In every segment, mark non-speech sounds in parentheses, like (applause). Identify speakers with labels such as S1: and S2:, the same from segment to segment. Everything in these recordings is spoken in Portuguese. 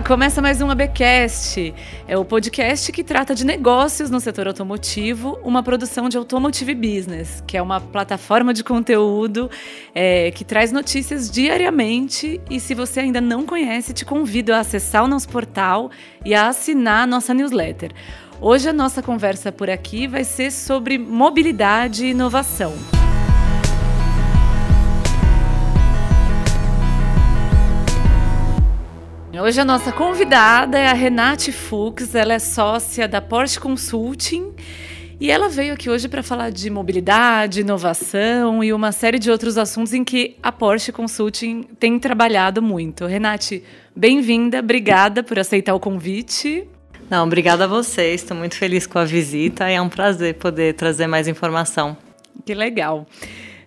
S1: Começa mais um ABcast. É o podcast que trata de negócios no setor automotivo, uma produção de Automotive Business, que é uma plataforma de conteúdo é, que traz notícias diariamente. E se você ainda não conhece, te convido a acessar o nosso portal e a assinar a nossa newsletter. Hoje a nossa conversa por aqui vai ser sobre mobilidade e inovação. Hoje a nossa convidada é a Renate Fux, ela é sócia da Porsche Consulting e ela veio aqui hoje para falar de mobilidade, inovação e uma série de outros assuntos em que a Porsche Consulting tem trabalhado muito. Renate, bem-vinda, obrigada por aceitar o convite.
S2: Não, obrigada a vocês, estou muito feliz com a visita e é um prazer poder trazer mais informação.
S1: Que legal.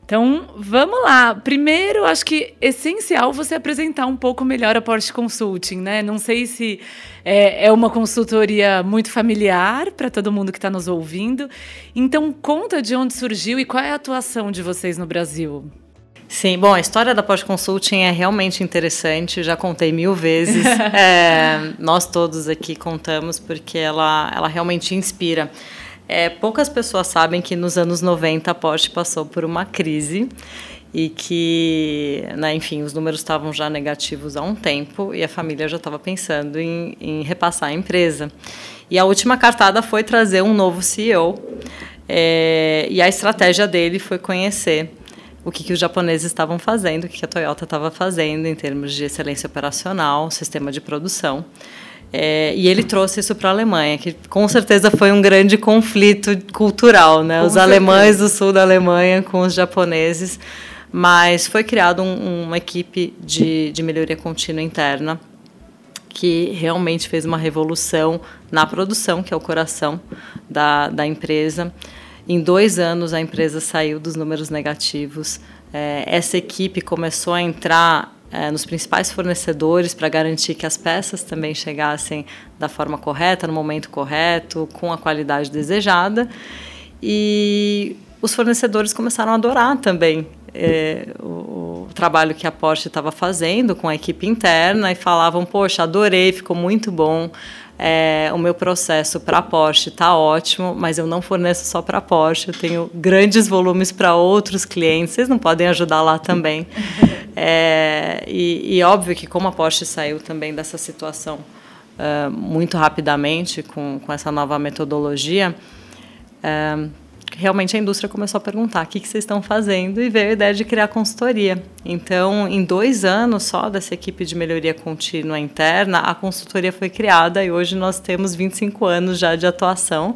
S1: Então, vamos lá. Primeiro, acho que é essencial você apresentar um pouco melhor a Porsche Consulting, né? Não sei se é, é uma consultoria muito familiar para todo mundo que está nos ouvindo. Então, conta de onde surgiu e qual é a atuação de vocês no Brasil.
S2: Sim, bom, a história da Porsche Consulting é realmente interessante, já contei mil vezes. (laughs) é, nós todos aqui contamos porque ela, ela realmente inspira. É, poucas pessoas sabem que nos anos 90 a Porsche passou por uma crise e que, né, enfim, os números estavam já negativos há um tempo e a família já estava pensando em, em, repassar a empresa. E a última cartada foi trazer um novo CEO é, e a estratégia dele foi conhecer o que, que os japoneses estavam fazendo, o que, que a Toyota estava fazendo em termos de excelência operacional, sistema de produção. É, e ele trouxe isso para a Alemanha, que com certeza foi um grande conflito cultural, né? Com os certeza. alemães do sul da Alemanha com os japoneses. Mas foi criada um, uma equipe de, de melhoria contínua interna que realmente fez uma revolução na produção, que é o coração da, da empresa. Em dois anos, a empresa saiu dos números negativos. É, essa equipe começou a entrar é, nos principais fornecedores para garantir que as peças também chegassem da forma correta, no momento correto, com a qualidade desejada. E os fornecedores começaram a adorar também é, o, o, trabalho que a Porsche estava fazendo com a equipe interna e falavam: Poxa, adorei, ficou muito bom. É, o meu processo para a Porsche está ótimo, mas eu não forneço só para a Porsche, eu tenho grandes volumes para outros clientes, vocês não podem ajudar lá também. (laughs) É, e, e, óbvio que como a Porsche saiu também dessa situação uh, muito rapidamente com, com essa nova metodologia, uh, realmente a indústria começou a perguntar o que, que vocês estão fazendo e veio a ideia de criar consultoria. Então, em dois anos só dessa equipe de melhoria contínua interna, a consultoria foi criada e hoje nós temos 25 anos já de atuação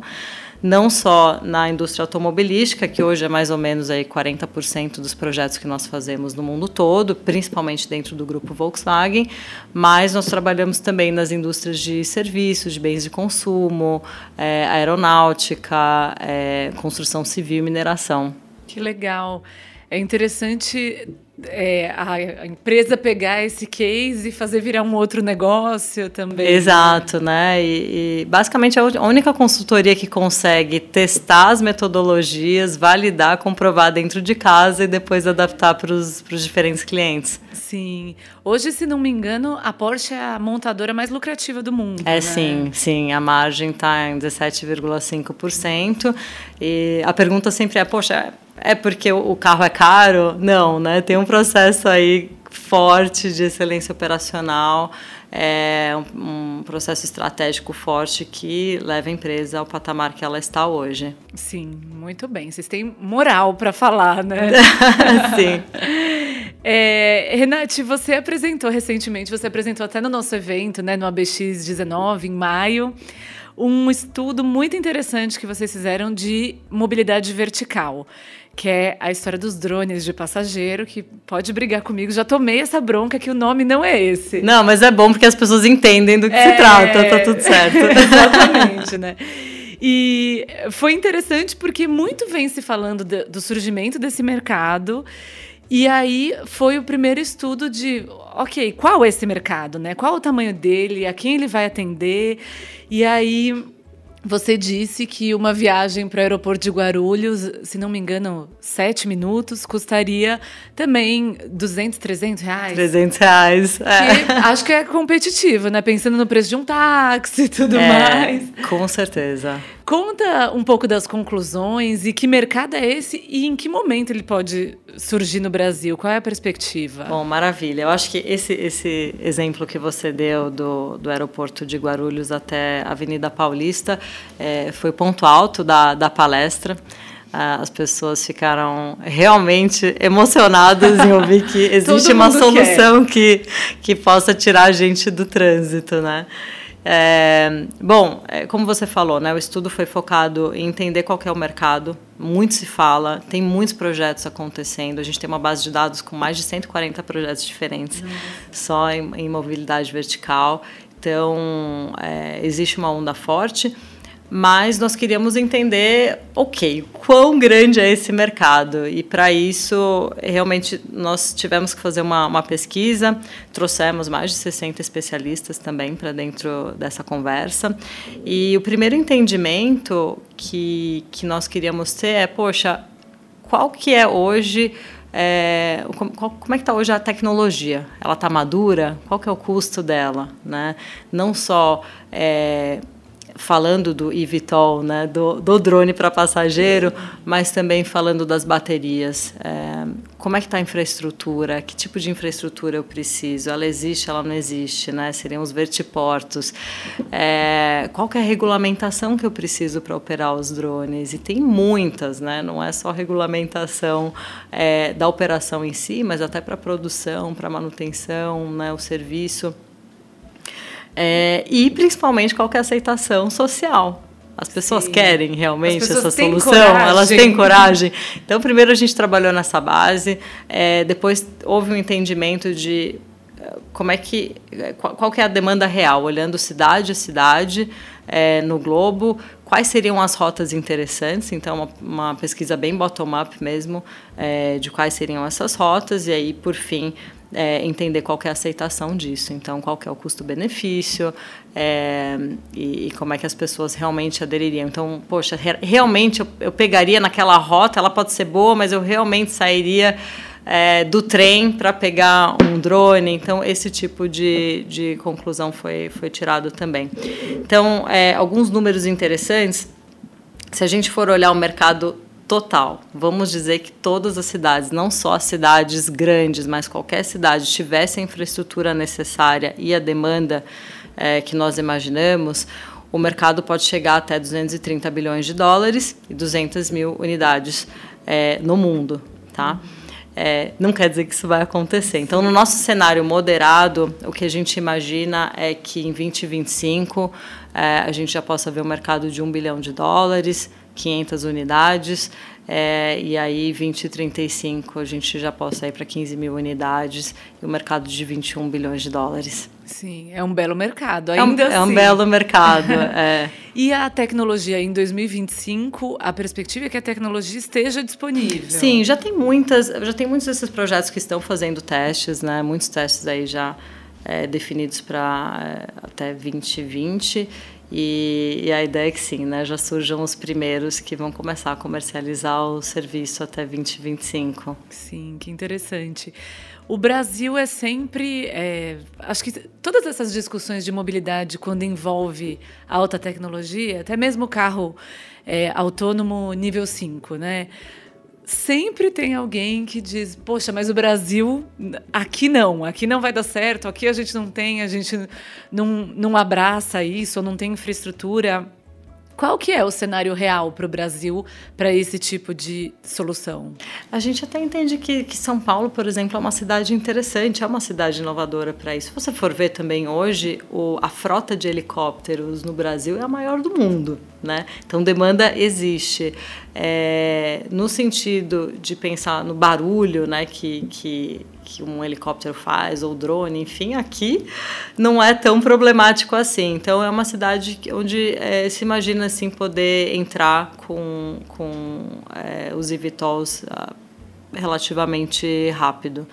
S2: não só na indústria automobilística, que hoje é mais ou menos aí 40% dos projetos que nós fazemos no mundo todo, principalmente dentro do grupo Volkswagen, mas nós trabalhamos também nas indústrias de serviços, de bens de consumo, é, aeronáutica, é, construção civil e mineração.
S1: Que legal. É interessante é, a, empresa pegar esse case e fazer virar um outro negócio também.
S2: Exato, né? E, e, basicamente é a única consultoria que consegue testar as metodologias, validar, comprovar dentro de casa e depois adaptar para os diferentes clientes.
S1: Sim. Hoje, se não me engano, a Porsche é a montadora mais lucrativa do mundo.
S2: É
S1: né?
S2: sim, sim. A margem está em 17,5%. E a pergunta sempre é, poxa, é porque o carro é caro? Não, né? Tem um processo aí forte de excelência operacional, é um processo estratégico forte que leva a empresa ao patamar que ela está hoje.
S1: Sim, muito bem. Vocês têm moral para falar, né? (laughs) (laughs)
S2: Sim.
S1: É, Renate, você apresentou recentemente, você apresentou até no nosso evento, né, no ABX19, em maio, um estudo muito interessante que vocês fizeram de mobilidade vertical que é a história dos drones de passageiro, que pode brigar comigo. Já tomei essa bronca que o nome não é esse.
S2: Não, mas é bom porque as pessoas entendem do que é... se trata, tá tudo certo. (laughs)
S1: Exatamente, né? E foi interessante porque muito vem se falando de, do surgimento desse mercado. E aí foi o primeiro estudo de, ok, qual é esse mercado, né? Qual o tamanho dele, a quem ele vai atender? E aí você disse que uma viagem para o aeroporto de Guarulhos, se não me engano, sete minutos, custaria também 200, 300 reais.
S2: 300 reais.
S1: É. acho que é competitivo, né? Pensando no preço de um táxi e tudo é, mais.
S2: Com certeza.
S1: Conta um pouco das conclusões e que mercado é esse e em que momento ele pode surgir no Brasil? Qual é a perspectiva?
S2: Bom, maravilha. Eu acho que esse, esse exemplo que você deu do, do aeroporto de Guarulhos até a Avenida Paulista é, foi ponto alto da, da palestra as pessoas ficaram realmente emocionadas em ouvir que (laughs) existe uma solução que, que possa tirar a gente do trânsito, né? É, bom, é, como você falou, né, o estudo foi focado em entender qual é o mercado. Muito se fala, tem muitos projetos acontecendo. A gente tem uma base de dados com mais de 140 projetos diferentes, uhum. só em, em, mobilidade vertical. Então, é, existe uma onda forte mas nós queríamos entender, ok, quão grande é esse mercado. E para isso, realmente, nós tivemos que fazer uma, uma pesquisa, trouxemos mais de 60 especialistas também para dentro dessa conversa. E o primeiro entendimento que, que nós queríamos ter é, poxa, qual que é hoje é, como, é que está hoje a tecnologia? Ela está madura? Qual que é o custo dela? Né? Não só é, falando do eVTOL, né, do, do drone para passageiro, mas também falando das baterias. É, como é que está a infraestrutura? Que tipo de infraestrutura eu preciso? Ela existe, ela não existe? Né? Seriam os vertiportos. É, qual é a regulamentação que eu preciso para operar os drones? E tem muitas, né? não é só regulamentação é, da operação em si, mas até para produção, para manutenção, né, o serviço. É, e principalmente qual é a aceitação social. As pessoas Sim. querem realmente essa solução, coragem. elas têm coragem. Então, primeiro a gente trabalhou nessa base, é, depois houve um entendimento de é, como é que qual, qual que é a demanda real, olhando cidade a cidade é, no globo, quais seriam as rotas interessantes. Então, uma, uma pesquisa bem bottom-up mesmo é, de quais seriam essas rotas e aí, por fim, é, entender qual é a aceitação disso. Então, qual é o custo-benefício é, e, e, como é que as pessoas realmente adeririam. Então, poxa, re realmente eu, eu, pegaria naquela rota, ela pode ser boa, mas eu realmente sairia é, do trem para pegar um drone. Então, esse tipo de, de conclusão foi, foi tirado também. Então, é, alguns números interessantes. Se a gente for olhar o mercado total. Vamos dizer que todas as cidades, não só as cidades grandes, mas qualquer cidade tivesse a infraestrutura necessária e a demanda é, que nós imaginamos, o mercado pode chegar até 230 bilhões de dólares e 200 mil unidades é, no mundo, tá? É, não quer dizer que isso vai acontecer. Então, no nosso cenário moderado, o que a gente imagina é que em 2025 é, a gente já possa ver um mercado de um bilhão de dólares, 500 unidades, é, e aí 2035 a gente já possa ir para 15 mil unidades e o mercado de 21 bilhões de dólares.
S1: Sim, é um belo mercado, ainda
S2: é um,
S1: assim.
S2: É um belo mercado, (laughs) é.
S1: E a tecnologia em 2025, a perspectiva é que a tecnologia esteja disponível.
S2: Sim, já tem muitas, já tem muitos desses projetos que estão fazendo testes, né? Muitos testes aí já é, definidos para é, até 2020 e, e, a ideia é que sim, né, já surjam os primeiros que vão começar a comercializar o serviço até 2025.
S1: Sim, que interessante. O Brasil é sempre. É, acho que todas essas discussões de mobilidade, quando envolve alta tecnologia, até mesmo carro é, autônomo nível 5, né? Sempre tem alguém que diz: Poxa, mas o Brasil, aqui não, aqui não vai dar certo, aqui a gente não tem, a gente não, não abraça isso, não tem infraestrutura. Qual que é o cenário real para o Brasil para esse tipo de solução?
S2: A gente até entende que, que, São Paulo, por exemplo, é uma cidade interessante, é uma cidade inovadora para isso. Se você for ver também hoje, o, a frota de helicópteros no Brasil é a maior do mundo. Né? Então, demanda existe. É, no sentido de pensar no barulho né, que, que que um helicóptero faz, ou drone, enfim, aqui não é tão problemático assim. Então, é uma cidade onde é, se imagina assim, poder entrar com, com é, os eVTOLs uh, relativamente rápido.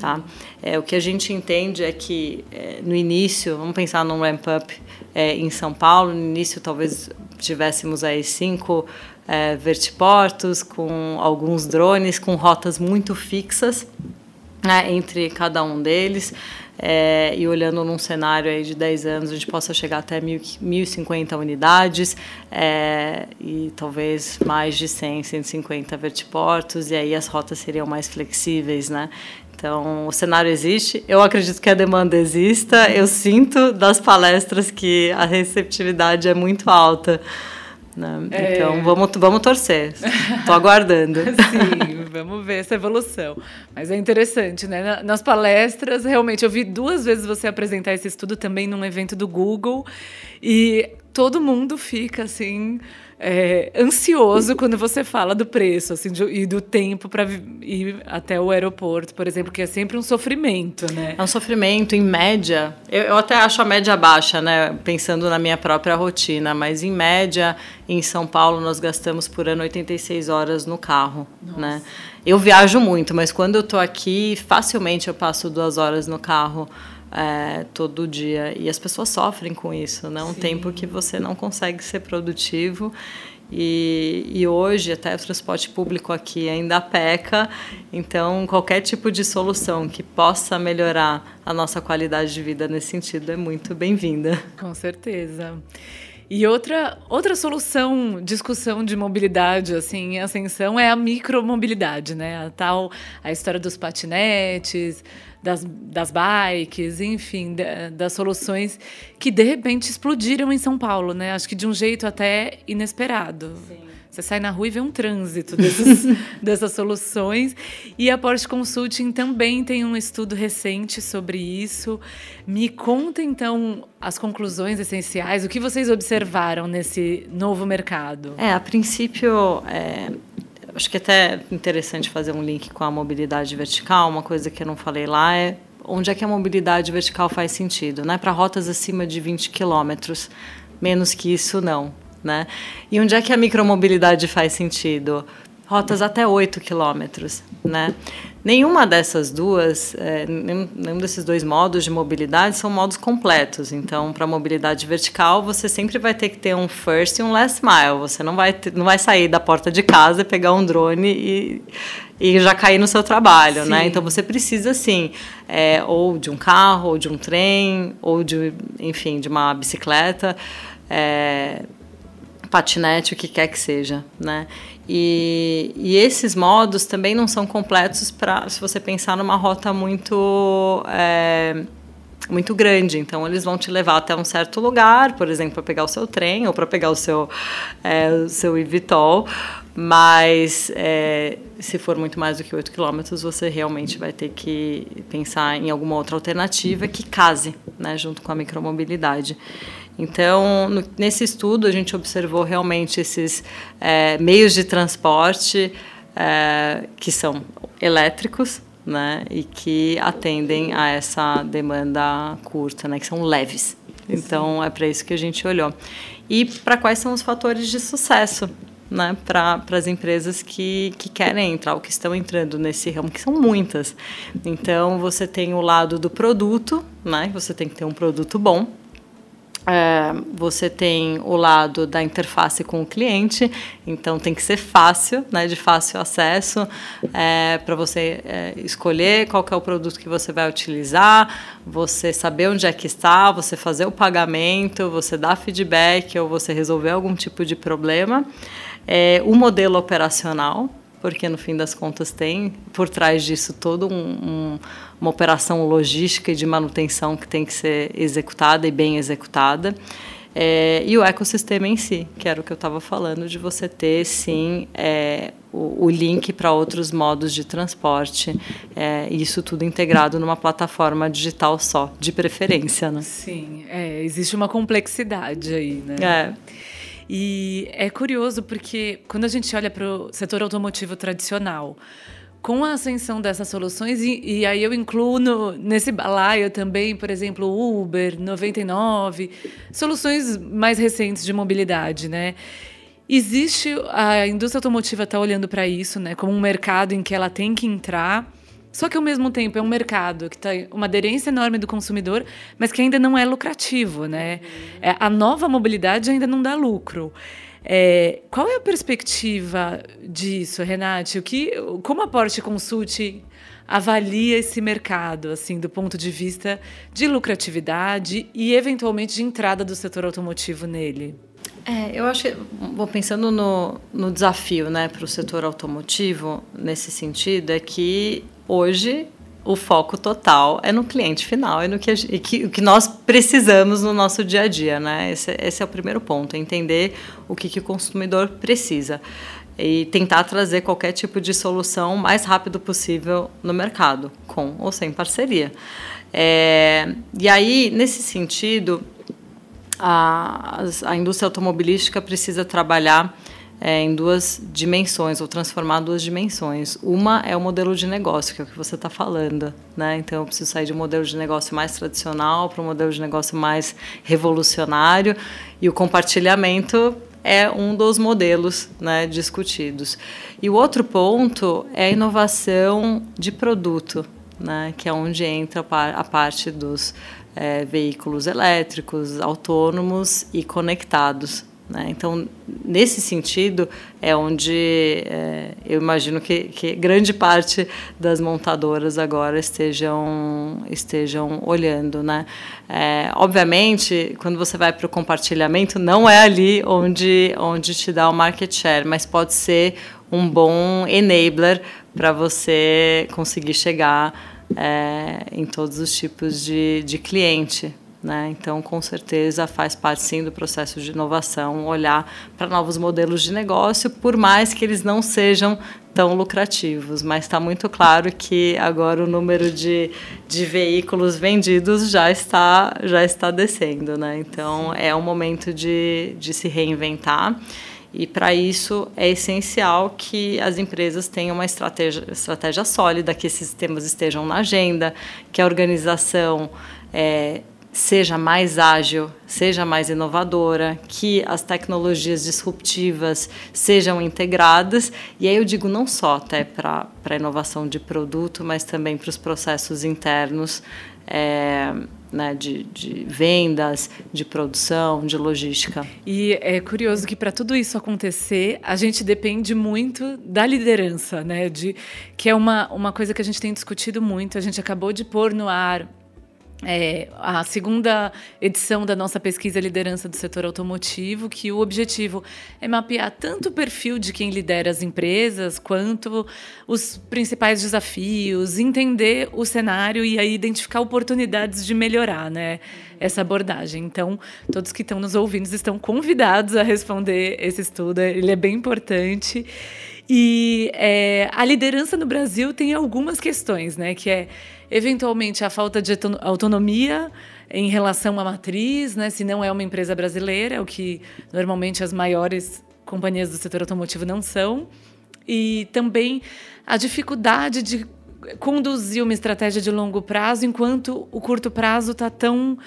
S2: Tá? É, o que a gente entende é que é, no início, vamos pensar num ramp-up é, em São Paulo, no início talvez tivéssemos aí cinco é, vertiportos com alguns drones com rotas muito fixas né, entre cada um deles. É, e olhando num cenário aí de 10 anos, a gente possa chegar até 1.050 unidades é, e talvez mais de 100, 150 vertiportos, e aí as rotas seriam mais flexíveis, né? Então, o cenário existe, eu acredito que a demanda exista, eu sinto das palestras que a receptividade é muito alta. Né? É... Então, vamos, vamos torcer. Estou aguardando. (laughs)
S1: Sim, vamos ver essa evolução. Mas é interessante, né? Nas palestras, realmente, eu vi duas vezes você apresentar esse estudo também num evento do Google e todo mundo fica assim é, ansioso quando você fala do preço assim, de, e do tempo para ir até o aeroporto, por exemplo, que é sempre um sofrimento, né?
S2: É um sofrimento, em média. Eu, eu até acho a média baixa, né? Pensando na minha própria rotina, mas em média, em São Paulo, nós gastamos por ano 86 horas no carro, Nossa. né? Eu viajo muito, mas quando eu estou aqui, facilmente eu passo duas horas no carro é, todo dia. E as pessoas sofrem com isso, né? Um Sim. tempo que você não consegue ser produtivo. E, e, hoje até o transporte público aqui ainda peca, então qualquer tipo de solução que possa melhorar a nossa qualidade de vida nesse sentido é muito bem-vinda.
S1: Com certeza. E outra, outra solução, discussão de mobilidade assim, em ascensão é a micromobilidade, né? A tal a história dos patinetes, das, das bikes, enfim, da, das soluções que de repente explodiram em São Paulo, né? Acho que de um jeito até inesperado. Sim. Você sai na rua e vê um trânsito desses, (laughs) dessas soluções. E a Porsche Consulting também tem um estudo recente sobre isso. Me conta, então, as conclusões essenciais, o que vocês observaram nesse novo mercado?
S2: É, a princípio, é, acho que é até interessante fazer um link com a mobilidade vertical. Uma coisa que eu não falei lá é onde é que a mobilidade vertical faz sentido, né? Para rotas acima de 20 quilômetros, menos que isso não, né? E onde é que a micromobilidade faz sentido? Rotas até 8 quilômetros, né? Nenhuma dessas duas, é, nenhum, desses dois modos de mobilidade são modos completos. Então, para mobilidade vertical, você sempre vai ter que ter um first e um last mile. Você não vai, ter, não vai sair da porta de casa, pegar um drone e, e já cair no seu trabalho, né? Então, você precisa, sim, é, ou de um carro, ou de um trem, ou de, enfim, de uma bicicleta. É, patinete, o que quer que seja, né? E, e esses modos também não são completos para se você pensar numa rota muito é, muito grande. Então eles vão te levar até um certo lugar, por exemplo, para pegar o seu trem ou para pegar o seu é, o seu Ivitol. Mas é, se for muito mais do que 8 quilômetros, você realmente vai ter que pensar em alguma outra alternativa que case né, junto com a micromobilidade. Então, no, nesse estudo, a gente observou realmente esses é, meios de transporte é, que são elétricos, né, e que atendem a essa demanda curta, né, que são leves. Então, é para isso que a gente olhou. E para quais são os fatores de sucesso né, para as empresas que, que querem entrar ou que estão entrando nesse ramo, que são muitas. Então, você tem o lado do produto, né, você tem que ter um produto bom, você tem o lado da interface com o cliente, então tem que ser fácil, né, de fácil acesso, é, para você é, escolher qual é o produto que você vai utilizar, você saber onde é que está, você fazer o pagamento, você dar feedback ou você resolver algum tipo de problema. É, o modelo operacional, porque no fim das contas tem por trás disso todo um, um, uma operação logística e de manutenção que tem que ser executada e bem executada. É, e o ecossistema em si, que era o que eu estava falando, de você ter, sim, é, o, o, link para outros modos de transporte, é, isso tudo integrado numa plataforma digital só, de preferência. Né?
S1: Sim, é, existe uma complexidade aí, né?
S2: É.
S1: E é curioso porque quando a gente olha para o setor automotivo tradicional, com a ascensão dessas soluções, e, e, aí eu incluo no, nesse balaio também, por exemplo, Uber, 99, soluções mais recentes de mobilidade, né? Existe a indústria automotiva está olhando para isso, né, como um mercado em que ela tem que entrar Só que ao mesmo tempo é um mercado que tem uma aderência enorme do consumidor, mas que ainda não é lucrativo, né? É, a nova mobilidade ainda não dá lucro. É, qual é a perspectiva disso, Renate? O que, como a Porsche Consult avalia esse mercado, assim, do ponto de vista de lucratividade e eventualmente de entrada do setor automotivo nele?
S2: É, eu acho que, vou pensando no, no desafio né, para o setor automotivo, nesse sentido, é que hoje o foco total é no cliente final, é no que, que, o que nós precisamos no nosso dia a dia. Né? Esse, esse é o primeiro ponto, entender o que, que o consumidor precisa e tentar trazer qualquer tipo de solução o mais rápido possível no mercado, com ou sem parceria. É, e aí, nesse sentido, a, a indústria automobilística precisa trabalhar é, em duas dimensões, ou transformar duas dimensões. Uma é o modelo de negócio, que é o que você está falando. Né? Então, eu preciso sair de um modelo de negócio mais tradicional para um modelo de negócio mais revolucionário, e o compartilhamento é um dos modelos né, discutidos. E o outro ponto é a inovação de produto, né, que é onde entra a parte dos é, veículos elétricos, autônomos e conectados. Né? Então, nesse sentido, é onde é, eu imagino que, que, grande parte das montadoras agora estejam, estejam olhando. Né? É, obviamente, quando você vai para o compartilhamento, não é ali onde, onde te dá o market share, mas pode ser um bom enabler para você conseguir chegar é, em todos os tipos de, de cliente. Né? Então, com certeza, faz parte sim do processo de inovação olhar para novos modelos de negócio, por mais que eles não sejam tão lucrativos. Mas está muito claro que agora o número de, de veículos vendidos já está, já está descendo. Né? Então, é um momento de, de se reinventar. E para isso é essencial que as empresas tenham uma estratégia, estratégia sólida, que esses temas estejam na agenda, que a organização é, seja mais ágil, seja mais inovadora, que as tecnologias disruptivas sejam integradas. E aí eu digo não só até para a inovação de produto, mas também para os processos internos. É, né, de, de, vendas, de produção, de logística.
S1: E é curioso que para tudo isso acontecer, a gente depende muito da liderança, né, de, que é uma, uma coisa que a gente tem discutido muito. A gente acabou de pôr no ar é, a segunda edição da nossa pesquisa liderança do setor automotivo, que o objetivo é mapear tanto o perfil de quem lidera as empresas, quanto os principais desafios, entender o cenário e aí identificar oportunidades de melhorar né, essa abordagem. Então, todos que estão nos ouvindo estão convidados a responder esse estudo, ele é bem importante. E é, a liderança no Brasil tem algumas questões, né? Que é eventualmente a falta de autonomia em relação à matriz, né? Se não é uma empresa brasileira, o que normalmente as maiores companhias do setor automotivo não são. E também a dificuldade de conduzir uma estratégia de longo prazo enquanto o curto prazo está tão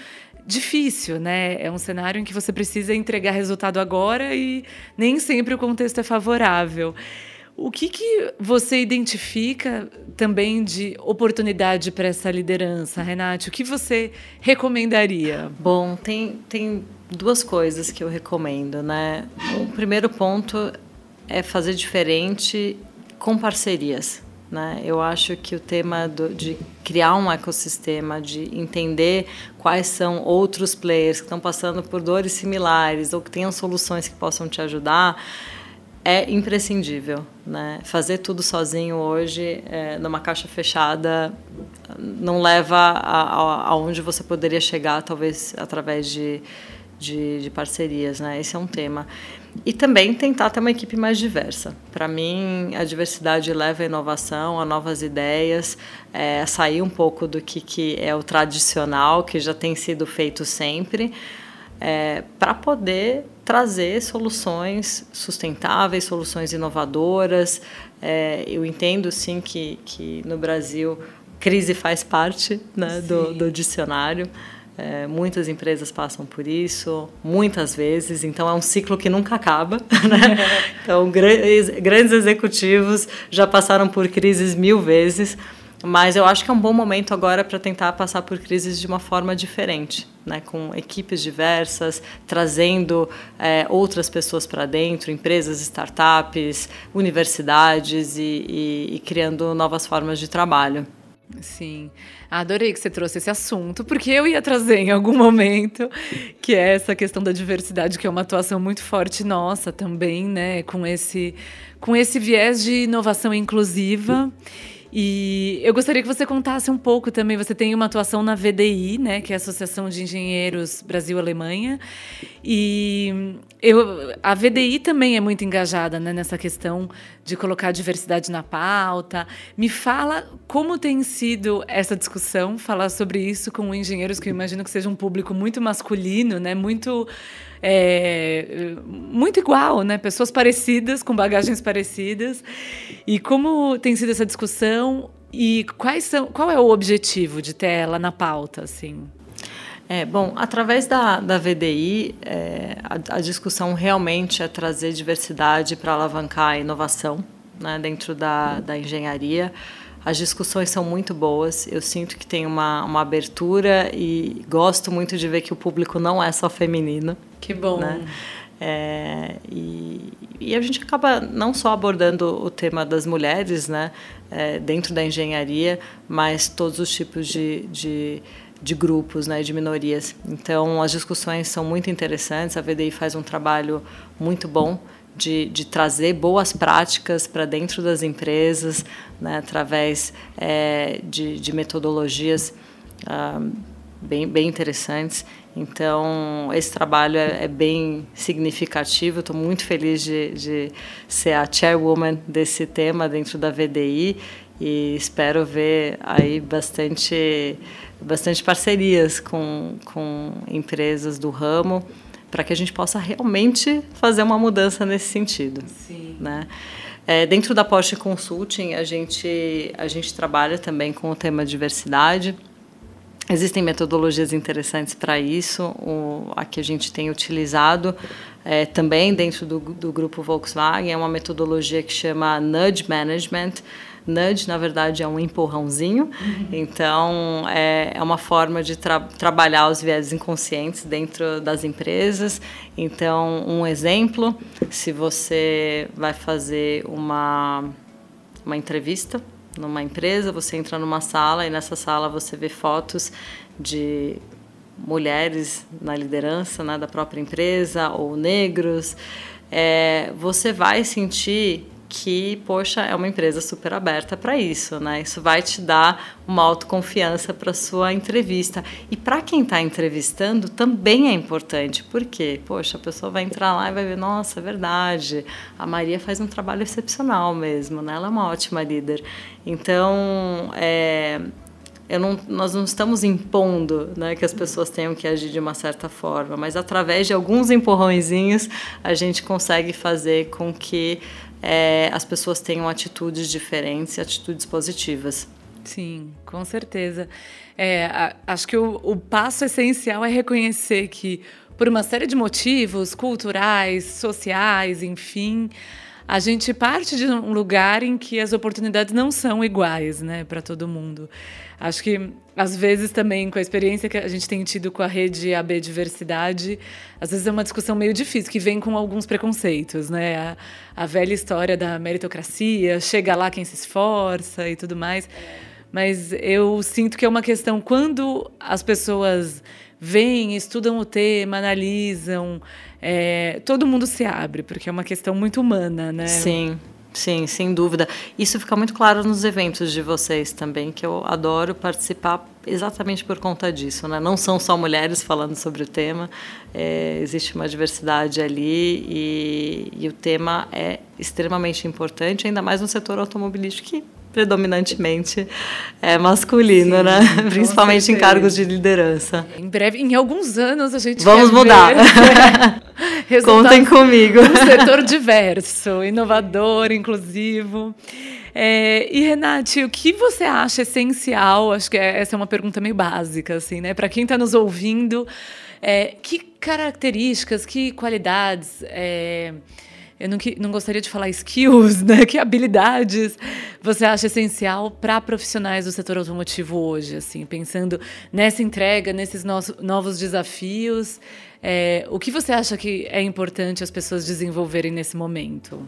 S1: difícil, né? É um cenário em que você precisa entregar resultado agora e nem sempre o contexto é favorável. O que, que você identifica também de oportunidade para essa liderança, Renate? O que você recomendaria?
S2: Bom, tem, tem duas coisas que eu recomendo, né? O primeiro ponto é fazer diferente com parcerias. Né? Eu acho que o tema do, de criar um ecossistema, de entender quais são outros players que estão passando por dores similares ou que tenham soluções que possam te ajudar, é imprescindível. Né? Fazer tudo sozinho hoje, é, numa caixa fechada, não leva aonde você poderia chegar, talvez através de, de, de, parcerias. Né? Esse é um tema. E também tentar ter uma equipe mais diversa. Para mim, a diversidade leva à inovação, a novas ideias, é, a sair um pouco do que, que é o tradicional, que já tem sido feito sempre é, para poder trazer soluções sustentáveis, soluções inovadoras. É, eu entendo sim que, que no Brasil crise faz parte né, do, do, dicionário. É, muitas empresas passam por isso, muitas vezes, então é um ciclo que nunca acaba. (laughs) Né? (laughs) Então, grandes executivos já passaram por crises mil vezes. Mas eu acho que é um bom momento agora para tentar passar por crises de uma forma diferente, né? com equipes diversas, trazendo é, outras pessoas para dentro, empresas, startups, universidades e, e, e criando novas formas de trabalho.
S1: Sim, adorei que você trouxe esse assunto, porque eu ia trazer em algum momento, que é essa questão da diversidade, que é uma atuação muito forte nossa também, né? Com esse, com esse viés de inovação inclusiva. E eu gostaria que você contasse um pouco também. Você tem uma atuação na VDI, né, que é a Associação de Engenheiros Brasil-Alemanha. E eu, a VDI também é muito engajada né, nessa questão de colocar a diversidade na pauta. Me fala como tem sido essa discussão, falar sobre isso com engenheiros, que eu imagino que seja um público muito masculino, né, muito é, muito igual, né? Pessoas parecidas, com bagagens parecidas. E como tem sido essa discussão e quais são, qual é o objetivo de ter ela na pauta, assim?
S2: É, bom, através da, da VDI, é, a, a, discussão realmente é trazer diversidade para alavancar a inovação né, dentro da, da engenharia. As discussões são muito boas, eu sinto que tem uma, uma abertura e gosto muito de ver que o público não é só feminino.
S1: Que bom.
S2: Né? É, e, e, a gente acaba não só abordando o tema das mulheres né, é, dentro da engenharia, mas todos os tipos de, de, de grupos, né, de minorias. Então, as discussões são muito interessantes, a VDI faz um trabalho muito bom de, de trazer boas práticas para dentro das empresas, né, através é, de, de metodologias. Ah, bem, bem interessantes. Então, esse trabalho é, é bem significativo. Estou muito feliz de, de ser a chairwoman desse tema dentro da VDI e espero ver aí bastante, bastante parcerias com, com empresas do ramo para que a gente possa realmente fazer uma mudança nesse sentido.
S1: Sim.
S2: Né? É, dentro da Porsche Consulting, a gente, a gente trabalha também com o tema diversidade. Existem metodologias interessantes para isso, o, a que a gente tem utilizado é, também dentro do, do grupo Volkswagen é uma metodologia que chama Nudge Management. Nudge, na verdade, é um empurrãozinho, uhum. então é, é uma forma de tra trabalhar os viés inconscientes dentro das empresas. Então, um exemplo: se você vai fazer uma, uma entrevista numa empresa, você entra numa sala e nessa sala você vê fotos de mulheres na liderança né, da própria empresa ou negros, é, você vai sentir que, poxa, é uma empresa super aberta para isso, né? Isso vai te dar uma autoconfiança para sua entrevista. E para quem está entrevistando também é importante, porque, poxa, a pessoa vai entrar lá e vai ver, nossa, é verdade, a Maria faz um trabalho excepcional mesmo, né? Ela é uma ótima líder. Então, é, não, nós não estamos impondo né, que as pessoas tenham que agir de uma certa forma, mas através de alguns empurrõezinhos a gente consegue fazer com que é, as pessoas tenham atitudes diferentes, atitudes positivas.
S1: Sim, com certeza. É, a, acho que o, o passo essencial é reconhecer que, por uma série de motivos culturais, sociais, enfim, a gente parte de um lugar em que as oportunidades não são iguais, né, para todo mundo. Acho que às vezes também com a experiência que a gente tem tido com a rede AB Diversidade, às vezes é uma discussão meio difícil que vem com alguns preconceitos, né? A, a velha história da meritocracia, chega lá quem se esforça e tudo mais. Mas eu sinto que é uma questão quando as pessoas vêm, estudam o tema, analisam, é, todo mundo se abre, porque é uma questão muito humana, né?
S2: Sim. Sim, sem dúvida. Isso fica muito claro nos eventos de vocês também, que eu adoro participar exatamente por conta disso. Né? Não são só mulheres falando sobre o tema, é, existe uma diversidade ali e, e, o tema é extremamente importante, ainda mais no setor automobilístico, que predominantemente é masculino, Sim, né? (laughs) Principalmente em cargos de liderança.
S1: Em breve, em alguns anos a gente
S2: vamos mudar. (laughs) Contem comigo.
S1: Um setor diverso, inovador, inclusivo. É, e Renate, o que você acha essencial? Acho que é, essa é uma pergunta meio básica, assim, né? Para quem está nos ouvindo, é, que características, que qualidades é, eu não, não gostaria de falar skills, (laughs) né? Que habilidades você acha essencial para profissionais do setor automotivo hoje, assim, pensando nessa entrega, nesses no novos desafios? É, o que você acha que é importante as pessoas desenvolverem nesse momento?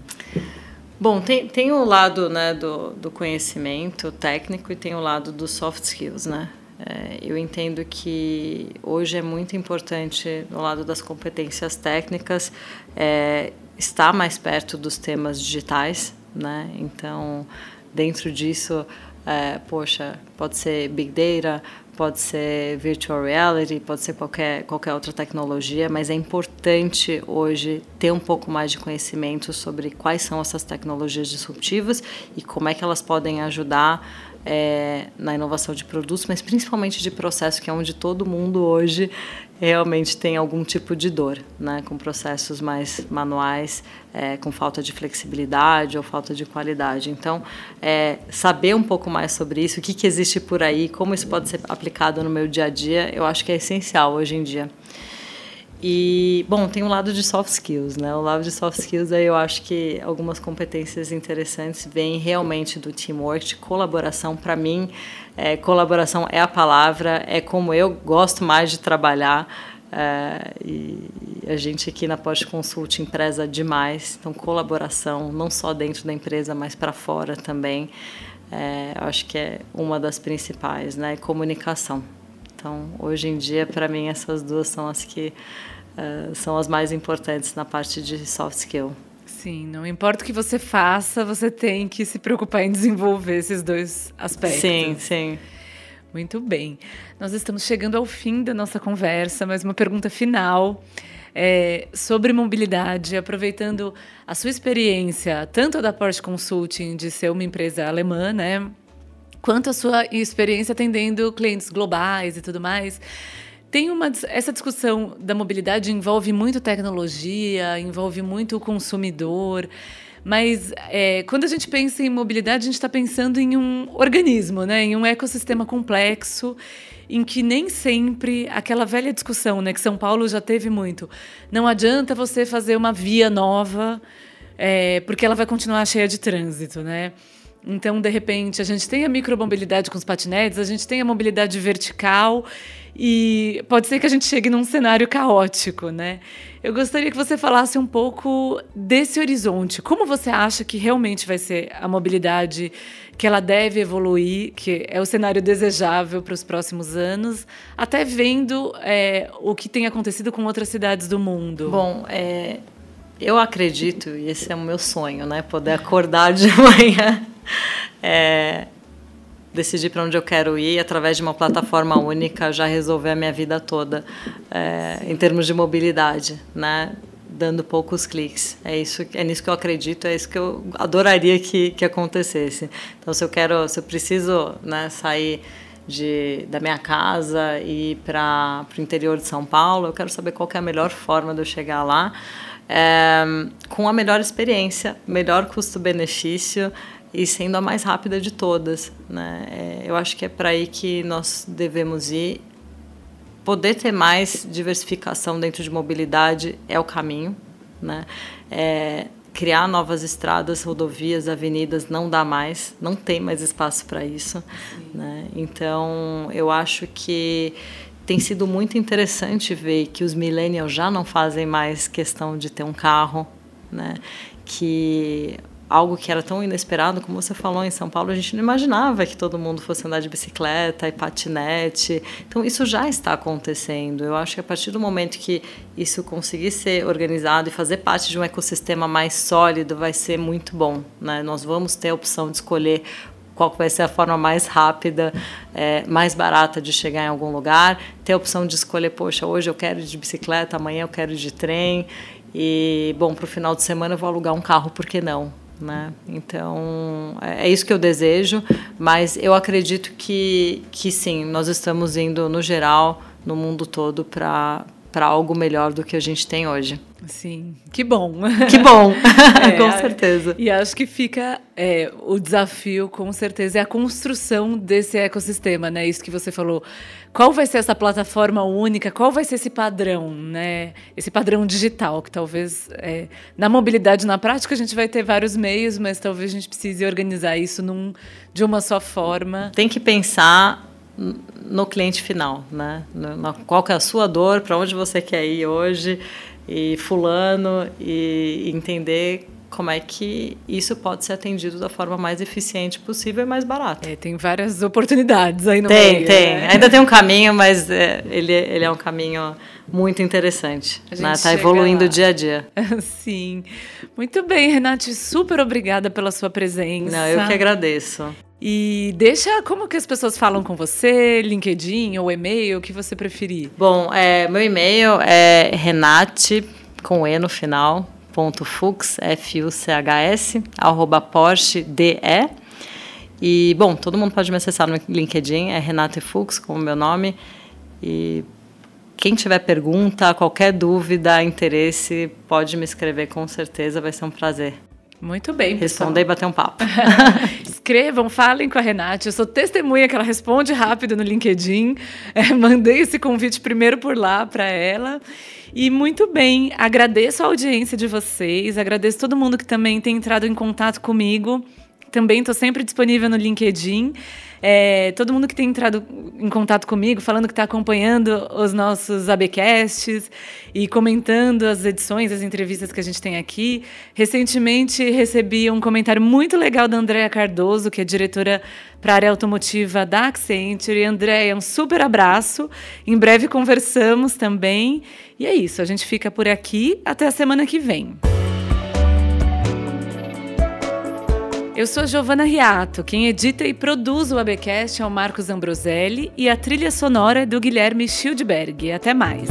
S2: Bom, tem, tem o lado né, do, do conhecimento técnico e tem o lado dos soft skills, né? É, eu entendo que hoje é muito importante, no lado das competências técnicas, é, estar mais perto dos temas digitais, né? Então, dentro disso, é, poxa, pode ser Big Data, pode ser virtual reality, pode ser qualquer, qualquer outra tecnologia, mas é importante hoje ter um pouco mais de conhecimento sobre quais são essas tecnologias disruptivas e como é que elas podem ajudar é, na inovação de produtos, mas principalmente de processo, que é onde todo mundo hoje realmente tem algum tipo de dor, né, com processos mais manuais, é, com falta de flexibilidade ou falta de qualidade. Então, é, saber um pouco mais sobre isso, o que, que existe por aí, como isso pode ser aplicado no meu dia a dia, eu acho que é essencial hoje em dia. E, bom, tem um lado de soft skills, né? O lado de soft skills aí eu acho que algumas competências interessantes vêm realmente do teamwork, de colaboração. Para mim, é, colaboração é a palavra, é como eu gosto mais de trabalhar. É, e a gente aqui na Post Consulting preza demais. Então, colaboração, não só dentro da empresa, mas para fora também. É, acho que é uma das principais, né? Comunicação. Então, hoje em dia, para mim, essas duas são as que uh, são as mais importantes na parte de soft skill.
S1: Sim, não importa o que você faça, você tem que se preocupar em desenvolver esses dois aspectos.
S2: Sim, sim.
S1: Muito bem. Nós estamos chegando ao fim da nossa conversa, mas uma pergunta final é, sobre mobilidade, aproveitando a sua experiência, tanto da Porsche Consulting, de ser uma empresa alemã, né? quanto a sua experiência atendendo clientes globais e tudo mais. Tem uma essa discussão da mobilidade envolve muito tecnologia, envolve muito o consumidor. Mas é, quando a gente pensa em mobilidade, a gente está pensando em um organismo, né? em um ecossistema complexo, em que nem sempre aquela velha discussão, né, que São Paulo já teve muito. Não adianta você fazer uma via nova, é, porque ela vai continuar cheia de trânsito, né? Então, de repente, a gente tem a micromobilidade com os patinetes, a gente tem a mobilidade vertical e pode ser que a gente chegue num cenário caótico, né? Eu gostaria que você falasse um pouco desse horizonte. Como você acha que realmente vai ser a mobilidade que ela deve evoluir, que é o cenário desejável para os próximos anos, até vendo é, o que tem acontecido com outras cidades do mundo?
S2: Bom, é, eu acredito, e esse é o meu sonho, né? Poder acordar de (laughs) manhã é, decidir para onde eu quero ir através de uma plataforma única, já resolver a minha vida toda é, em termos de mobilidade, né? Dando poucos cliques. É isso, é nisso que eu acredito, é isso que eu adoraria que, que acontecesse. Então, se eu quero, se eu preciso, né, sair de, da minha casa e ir para o interior de São Paulo, eu quero saber qual é a melhor forma de eu chegar lá. É, com a melhor experiência, melhor custo-benefício e sendo a mais rápida de todas. Né? É, eu acho que é para aí que nós devemos ir. Poder ter mais diversificação dentro de mobilidade é o caminho. Né? É, criar novas estradas, rodovias, avenidas não dá mais, não tem mais espaço para isso. Né? Então, eu acho que tem sido muito interessante ver que os millennials já não fazem mais questão de ter um carro, né? que algo que era tão inesperado, como você falou em São Paulo, a gente não imaginava que todo mundo fosse andar de bicicleta e patinete. Então isso já está acontecendo. Eu acho que a partir do momento que isso conseguir ser organizado e fazer parte de um ecossistema mais sólido, vai ser muito bom. Né? Nós vamos ter a opção de escolher qual vai ser a forma mais rápida, é, mais barata de chegar em algum lugar, ter a opção de escolher, poxa, hoje eu quero ir de bicicleta, amanhã eu quero ir de trem, e, bom, para o final de semana eu vou alugar um carro, por que não? Né? Então, é, é isso que eu desejo, mas eu acredito que, que sim, nós estamos indo, no geral, no mundo todo, para algo melhor do que a gente tem hoje.
S1: Sim, que bom.
S2: Que bom, (laughs) (laughs) é, com certeza.
S1: E acho que fica é, o desafio, com certeza, é a construção desse ecossistema, né? Isso que você falou. Qual vai ser essa plataforma única? Qual vai ser esse padrão, né? Esse padrão digital, que talvez é, na mobilidade, na prática, a gente vai ter vários meios, mas talvez a gente precise organizar isso num, de uma só forma.
S2: Tem que pensar no cliente final, né? No, qual que é a sua dor, para onde você quer ir hoje e fulano e entender como é que isso pode ser atendido da forma mais eficiente possível e mais barata.
S1: É, tem várias oportunidades aí no
S2: tem,
S1: meio.
S2: Tem, tem. Né? Ainda tem um caminho, mas é, ele, ele é um caminho muito interessante. Está né? Tá evoluindo lá. dia a dia. (laughs)
S1: Sim. Muito bem, Renate, super obrigada pela sua presença.
S2: Não, eu que agradeço.
S1: E deixa como que as pessoas falam com você, LinkedIn ou e-mail, o que você preferir.
S2: Bom, é, meu e-mail é renate, com E no final, ponto fux, F-U-C-H-S, arroba Porsche DE. E, bom, todo mundo pode me acessar no LinkedIn, é Renate Fux, como meu nome. E quem tiver pergunta, qualquer dúvida, interesse, pode me escrever com certeza, vai ser um prazer.
S1: Muito bem,
S2: Responder e bater um papo. (laughs)
S1: Escrevam, falem com a Renate. Eu sou testemunha que ela responde rápido no LinkedIn. É, mandei esse convite primeiro por lá para ela. E muito bem, agradeço a audiência de vocês, agradeço todo mundo que também tem entrado em contato comigo. Também estou sempre disponível no LinkedIn. É, todo mundo que tem entrado em contato comigo, falando que está acompanhando os nossos ABcasts e comentando as edições, as entrevistas que a gente tem aqui. Recentemente recebi um comentário muito legal da Andréa Cardoso, que é diretora para a área automotiva da Accenture. Andréa, um super abraço. Em breve conversamos também. E é isso, a gente fica por aqui. Até a semana que vem. Eu sou Giovana Riato. Quem edita e produz o ABcast é o Marcos Ambroselli e a trilha sonora é do Guilherme Schildberg. Até mais.